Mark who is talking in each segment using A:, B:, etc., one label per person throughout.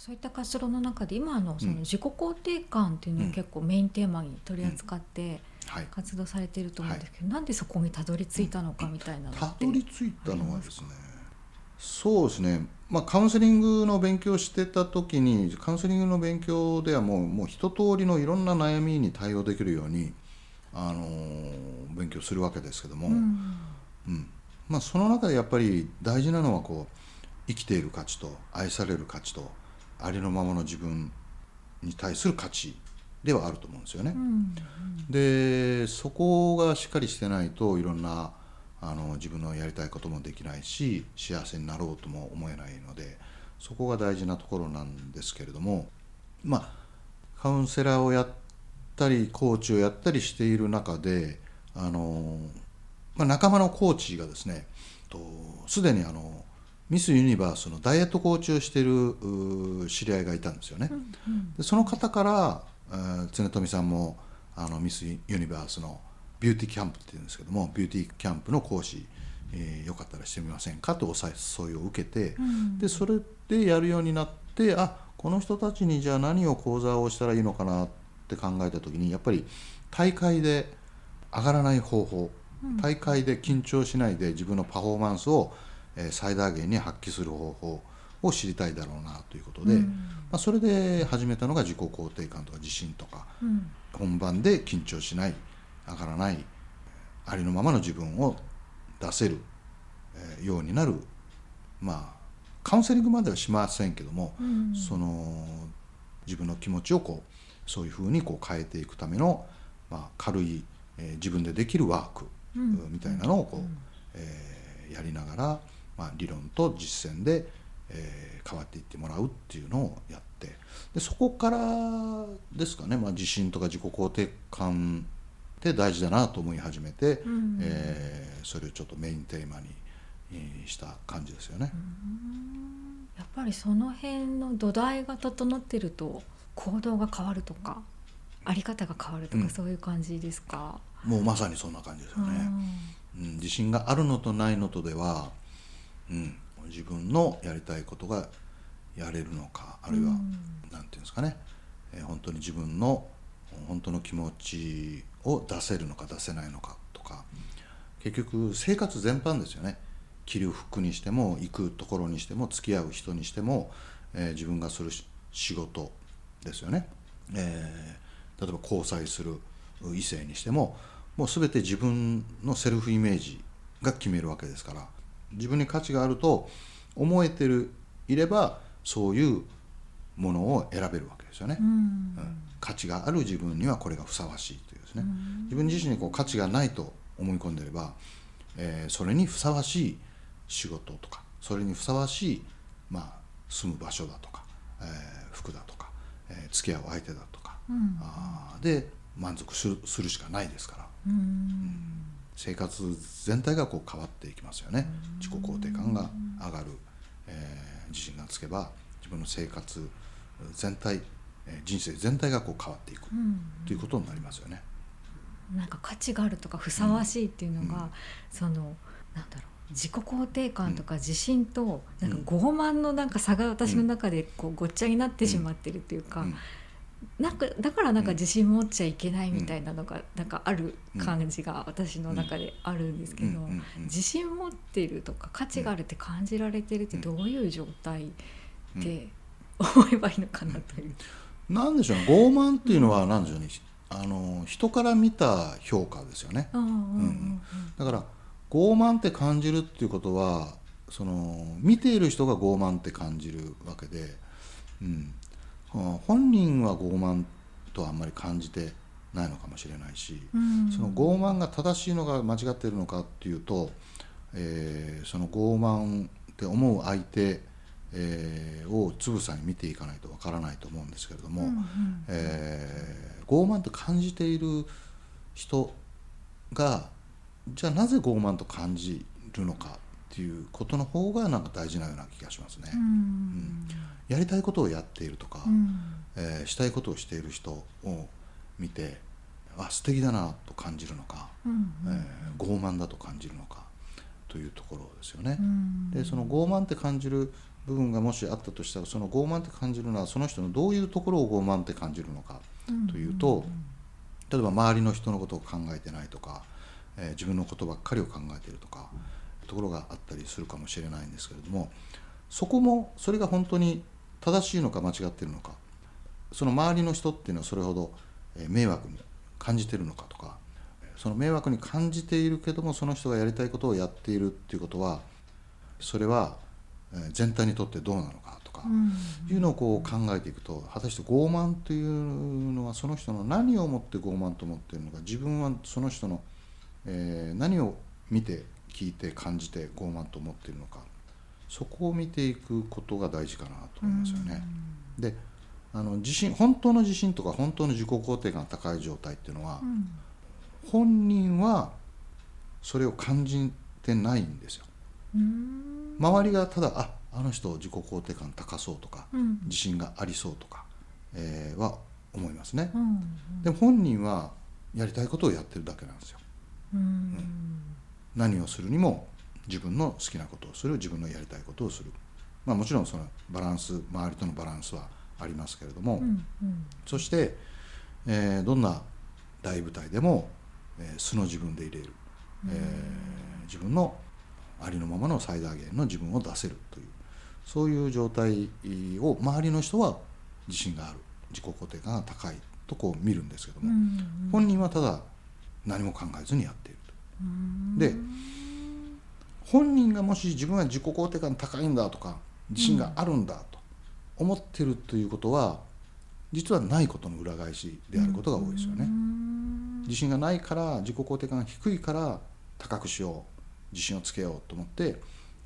A: そういった活動の中で今のその自己肯定感っていうのを結構メインテーマに取り扱って活動されていると思うんですけど、はい、なんでそこにたどり着いたのかみたいな
B: たどり着いたのはですねそうですね、まあ、カウンセリングの勉強してた時にカウンセリングの勉強ではもうもう一通りのいろんな悩みに対応できるように、あのー、勉強するわけですけども、うん、うん、まあ、その中でやっぱり大事なのはこう生きている価値と愛される価値とありのままの自分に対する価値ではあると思うんですよね。うんうん、でそこがしっかりしてないといろんなあの自分のやりたいこともできないし幸せになろうとも思えないのでそこが大事なところなんですけれどもまあカウンセラーをやったりコーチをやったりしている中であの、まあ、仲間のコーチがですねすでにあのミス・ユニバースのダイエットコーチをしている知り合いがいたんですよね。うんうん、でその方から常富さんもあのミス・ユニバースのビューティーキャンプっていうんですけどもビューティーキャンプの講師、えー、よかったらしてみませんかとお誘いを受けて、うん、でそれでやるようになってあこの人たちにじゃあ何を講座をしたらいいのかなって考えた時にやっぱり大会で上がらない方法、大会で緊張しないで自分のパフォーマンスを最大限に発揮する方法を知りたいだろうなということで、うん、まあ、それで始めたのが自己肯定感とか自信とか、うん、本番で緊張しない上がらないありのままの自分を出せる、えようになるまあカウンセリングまではしませんけども、うん、その自分の気持ちをこうそういうふうにこう変えていくための、まあ、軽い、えー、自分でできるワーク、みたいなのをこう、えー、やりながらまあ、理論と実践で、えー、変わっていってもらうっていうのをやってでそこからですかね、まあ、自信とか自己肯定感って大事だなと思い始めて、うん、えー、それをちょっとメインテーマに、えー、した感じですよね。
A: やっぱりその辺の土台が整ってると行動が変わるとかあり方が変わるとか、うん、そういう感じですか？
B: もうまさにそんな感じですよね。うん、自信があるのとないのとではうん、自分のやりたいことがやれるのかあるいは何、うん、て言うんですかね、えー、本当に自分の本当の気持ちを出せるのか出せないのかとか結局生活全般ですよね。着る服にしても行くところにしても付き合う人にしても、えー、自分がする仕事ですよね、えー、例えば交際する異性にしてももう全て自分のセルフイメージが決めるわけですから自分に価値があると思えてるいればそういうものを選べるわけですよね、うん、うん、価値がある自分にはこれがふさわしいというですね、うん、自分自身にこう価値がないと思い込んでれば、えー、それにふさわしい仕事とかそれにふさわしい、まあ、住む場所だとか、えー、服だとか、えー、付き合う相手だとか、うん、あで満足するするしかないですから。うん生活全体がこう変わっていきますよね。自己肯定感が上がる、えー、自信がつけば自分の生活全体、えー、人生全体がこう変わっていく。ということになりますよね。
A: なんか価値があるとかふさわしいっていうのが、うん、そのなんだろう。自己肯定感とか自信となんか傲慢のなんか差が私の中でこうごっちゃになってしまってるっていうか、なんかだからなんか自信持っちゃいけないみたいなのがなんかある感じが私の中であるんですけど自信持ってるとか価値があるって感じられてるってどういう状態って思えばいいのかなという。
B: なんでしょう傲慢っていうのは何でしょうね、あの人から見た評価ですよね。だから傲慢って感じるっていうことはその見ている人が傲慢って感じるわけで、うん、本人は傲慢とはあんまり感じてないのかもしれないし、うん、その傲慢が正しいのか間違っているのかっていうと、えー、その傲慢って思う相手、えー、をつぶさに見ていかないとわからないと思うんですけれども、うんうん、えー、傲慢と感じている人がじゃあなぜ傲慢と感じるのかっていうことの方がなんか大事なような気がしますね。うん、うん、やりたいことをやっているとか、うん、えー、したいことをしている人を見てあ素敵だなと感じるのか、うん、えー、傲慢だと感じるのかというところですよね。でその傲慢って感じる部分がもしあったとしたらその傲慢って感じるのはその人のどういうところを傲慢って感じるのかというと、例えば周りの人のことを考えてないとか、えー自分のことばっかりを考えているとかところがあったりするかもしれないんですけれどもそこもそれが本当に正しいのか間違っているのかその周りの人っていうのはそれほどえー迷惑に感じているのかとかその迷惑に感じているけどもその人がやりたいことをやっているっていうことはそれはえー全体にとってどうなのかとか
A: うん
B: いうのをこう考えていくと果たして傲慢というのはその人の何をもって傲慢と思っているのか自分はその人の、えー何を見て聞いて感じて傲慢と思っているのかそこを見ていくことが大事かなと思いますよね。であの自信本当の自信とか本当の自己肯定感が高い状態っていうのは
A: うん
B: 本人はそれを感じてないんですよ。
A: うん
B: 周りがただああの人自己肯定感高そうとか
A: うん
B: 自信がありそうとか、えーは思いますね
A: う。ん
B: でも本人はやりたいことをやってるだけなんですよ。
A: うん
B: 何をするにも自分の好きなことをする自分のやりたいことをする、まあ、もちろんそのバランス周りとのバランスはありますけれども、
A: うんうん。
B: そして、えーどんな大舞台でも、えー素の自分でいれる、えー自分のありのままの最大限の自分を出せるという。そういう状態を周りの人は自信がある。自己肯定感が高いとこう見るんですけども、
A: うん。
B: 本人はただ何も考えずにやっているで本人がもし自分は自己肯定感高いんだとか自信があるんだと思ってるということは実はないことの裏返しであることが多いですよね。
A: うん。
B: 自信がないから自己肯定感が低いから高くしよう自信をつけようと思って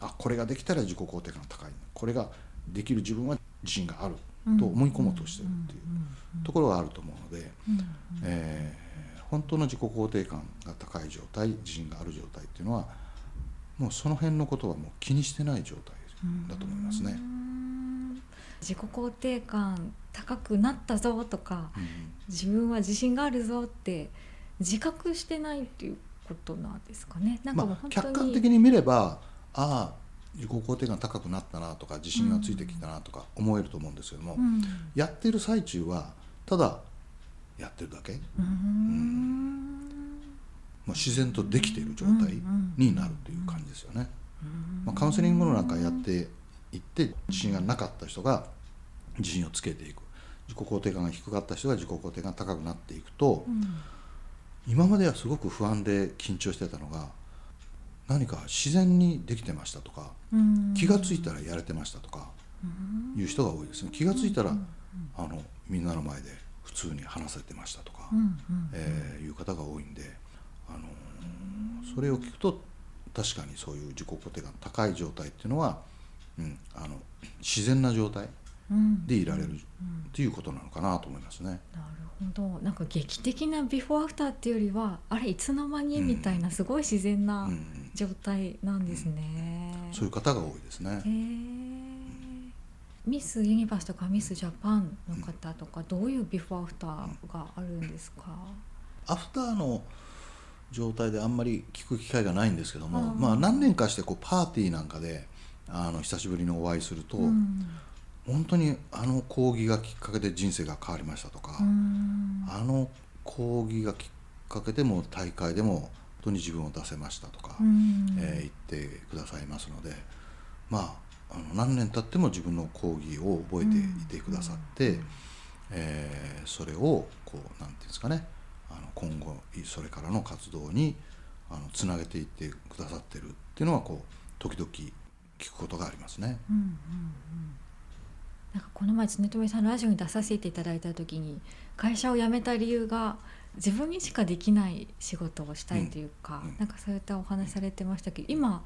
B: あこれができたら自己肯定感が高いこれができる自分は自信があると思い込もうとしてるっていうところがあると思うので、えー本当の自己肯定感が高い状態自信がある状態っていうのはもうその辺のことはもう気にしてない状態だと思いますね
A: う。ん自己肯定感高くなったぞとか
B: うん
A: 自分は自信があるぞって自覚してないっていうことなんですかね。なんかもう
B: まあ、客観的に見ればああ自己肯定感高くなったなとか自信がついてきたなとか思えると思うんですけども、
A: うん
B: やってる最中はただやってるだけ、
A: うん。
B: まあ、自然とできている状態になるという感じですよね。まあ、カウンセリングの中やっていって自信がなかった人が自信をつけていく。自己肯定感が低かった人が自己肯定感が高くなっていくと
A: うん。
B: 今まではすごく不安で緊張してたのが何か自然にできてましたとか
A: うん。
B: 気がついたらやれてましたとかいう人が多いですね。気がついたらあのみんなの前で普通に話せてましたとか、えーいう方が多いんで、あのーそれを聞くと確かにそういう自己肯定感高い状態っていうのは、うん、あの自然な状態
A: うん。
B: でいられるっていうことなのかなと思いますね。
A: なるほど。なんか劇的なビフォーアフターっていうよりはあれいつの間にみたいなすごい自然
B: う
A: なん。状態なんですね。
B: そういう方が多いですね。
A: へ。えミスユニバースとかミスジャパンの方とかどういうビフォーアフターがあるんですか、
B: アフターの状態であんまり聞く機会がないんですけども、まあ、何年かしてこうパーティーなんかであの久しぶりにお会いすると、
A: うん。
B: 本当にあの講義がきっかけで人生が変わりましたとか、
A: うん。
B: あの講義がきっかけでも大会でも本当に自分を出せましたとか、
A: うん。
B: えー言ってくださいますのでまああの何年経っても自分の講義を覚えていてくださって、えーそれをこうなんていうんですかね。あの今後それからの活動にあのつなげていってくださってるっていうのはこう時々聞くことがありますね。
A: うんうんうん。なんかこの前常富さんラジオに出させていただいた時に会社を辞めた理由が自分にしかできない仕事をしたいというか、
B: うんうん。
A: なんかそういったお話されてましたけど今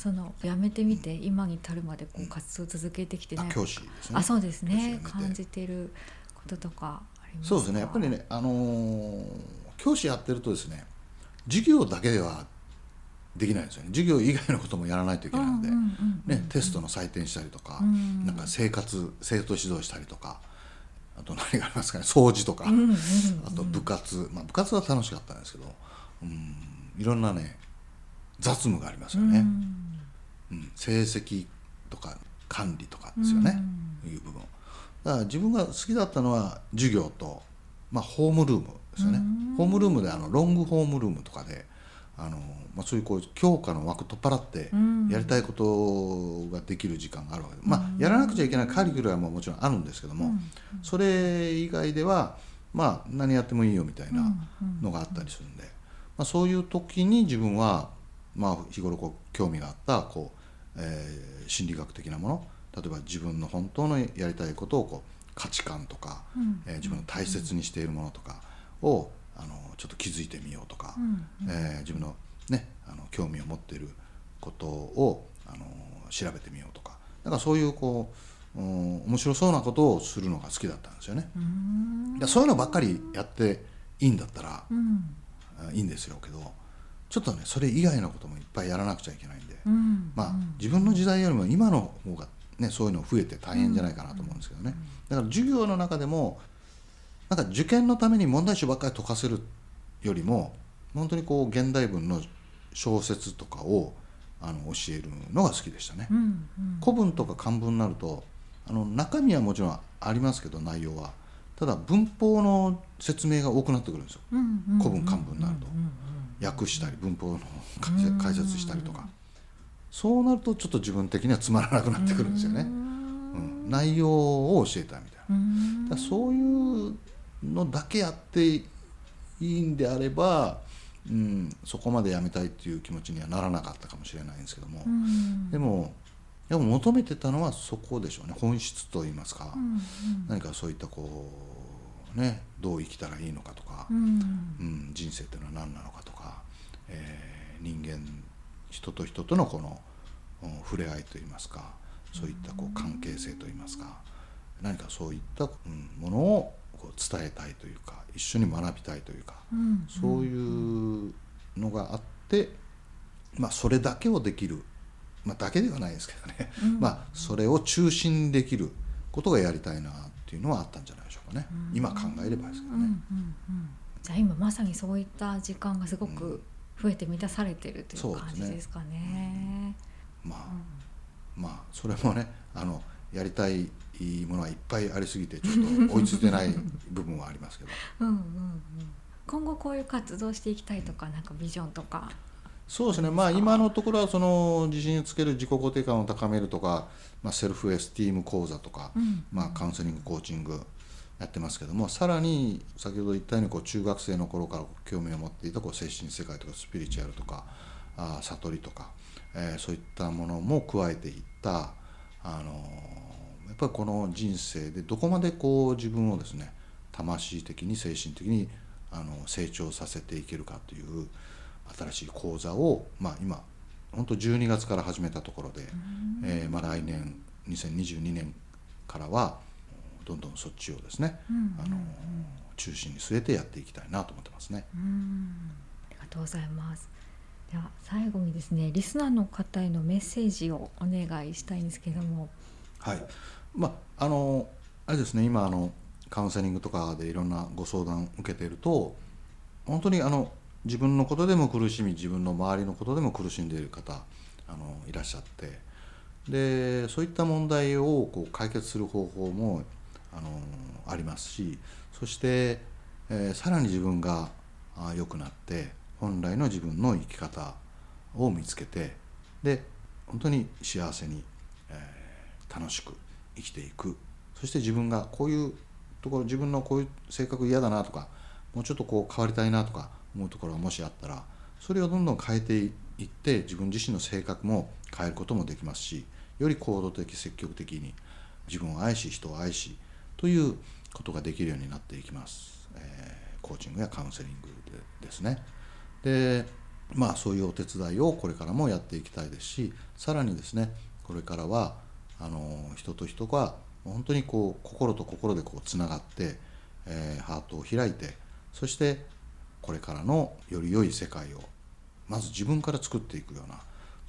A: その辞めてみて今に至るまでこう活動を続けてきて
B: あ
A: ね、
B: 教師ですね。
A: あそうですね。感じてることとかありますか？
B: そうですね。やっぱりね、あのー教師やってるとですね授業だけではできないんですよね。授業以外のこともやらないといけないので、ね、テストの採点したりとか、
A: うん。
B: なんか生活生徒指導したりとかあと何がありますかね掃除とか、あと部活、まあ、部活は楽しかったんですけど、うん、いろんなね雑務がありますよね、
A: うん
B: うん成績とか管理とかですよね、いう部分。だから自分が好きだったのは授業と、まあ、ホームルームですよね、ホームルームであのロングホームルームとかであの、まあ、そういうこう教科の枠取っ払ってやりたいことができる時間があるわけで、まあ、やらなくちゃいけないカリキュラムももちろんあるんですけども、それ以外では、まあ、何やってもいいよみたいなのがあったりするんで、まあ、そういう時に自分は、まあ、日頃こう興味があったこう、えー、心理学的なもの例えば自分の本当のやりたいことをこう価値観とか、えー、自分の大切にしているものとかをあのちょっと気づいてみようとか、えー、自分の,、ね、あの興味を持っていることをあの調べてみようとか。だからそういうこう、うん、面白そうなことをするのが好きだったんですよね。そういうのばっかりやっていいんだったら、うん、いいんですよけどちょっとねそれ以外のこともいっぱいやらなくちゃいけないんで、うん、まあ自分の時代よりも今の方がねそういうの増えて大変じゃないかなと思うんですけどね。だから授業の中でもなんか受験のために問題集ばっかり解かせるよりも本当にこう現代文の小説とかをあの教えるのが好きでしたね。うんうん、古文とか漢文になるとあの中身はもちろんありますけど内容は。ただ文法の説明が多くなってくるんですよ、古文漢文になると、訳したり文法の解説したりとか、そうなるとちょっと自分的にはつまらなくなってくるんですよね、うん、内容を教えたいみたいな、そういうのだけやっていいんであれば、うん、そこまでやめたいっていう気持ちにはならなかったかもしれないんですけども、でもでも求めてたのはそこでしょうね。本質といいますか、うんうん、何かそういったこうねどう生きたらいいのかとか、うん、うん、人生っていうのは何なのかとか、えー、人間人と人とのこの、うん、触れ合いといいますかそういったこう関係性といいますか何かそういった、うん、ものをこう伝えたいというか一緒に学びたいというか、うん、そういうのがあって、まあ、それだけをできる、まあ、だけではないですけどね、うん、まあ、それを中心にできることがやりたいなっていうのはあったんじゃないかね、うん、今考えればですけどね。
A: じゃあ今まさにそういった時間がすごく増えて満たされてるという感じですかね。ね。
B: まあ、まあそれもねあのやりたいものはいっぱいありすぎてちょっと追いついてない部分はありますけど。うんうん、うん、
A: 今後こういう活動していきたいとかなんかビジョンとか。
B: そうですね。まあ今のところはその自信をつける自己肯定感を高めるとか、まあ、セルフエスティーム講座とか、うん、まあ、カウンセリングコーチングやってますけどもさらに先ほど言ったようにこう中学生の頃から興味を持っていたこう精神世界とかスピリチュアルとかあ悟りとか、えー、そういったものも加えていったあのやっぱりこの人生でどこまでこう自分をですね魂的に精神的にあの成長させていけるかという新しい講座を、まあ、今本当12月から始めたところで、えーまあ、来年2022年からはどんどんそっちをですね、あの中心に据えてやっていきたいなと思ってますね。
A: ありがとうございます。では最後にですねリスナーの方へのメッセージをお願いしたいんですけども。
B: はいまああのあれですね今あのカウンセリングとかでいろんなご相談受けていると本当にあの自分のことでも苦しみ自分の周りのことでも苦しんでいる方あのいらっしゃってでそういった問題をこう解決する方法もあのありますしそして、えー、さらに自分が良くなって本来の自分の生き方を見つけてで本当に幸せに、えー、楽しく生きていく。そして自分がこういうところ自分のこういう性格嫌だなとかもうちょっとこう変わりたいなとか思うところがもしあったらそれをどんどん変えていって自分自身の性格も変えることもできますしより行動的積極的に自分を愛し人を愛しということができるようになっていきます、えー、コーチングやカウンセリングでですね。でまあそういうお手伝いをこれからもやっていきたいですしさらにですねこれからはあの人と人が本当にこう心と心でこうつながって、えー、ハートを開いてそしてこれからのより良い世界をまず自分から作っていくような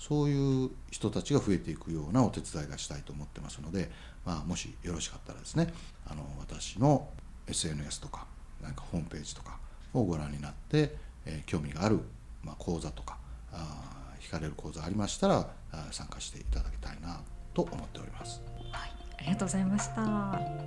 B: そういう人たちが増えていくようなお手伝いがしたいと思ってますので、まあ、もしよろしかったらですねあの私の SNS とかなんかホームページとかをご覧になって、えー、興味がある、まあ、講座とかあ引かれる講座ありましたら参加していただきたいなと思っております。
A: はい、ありがとうございました。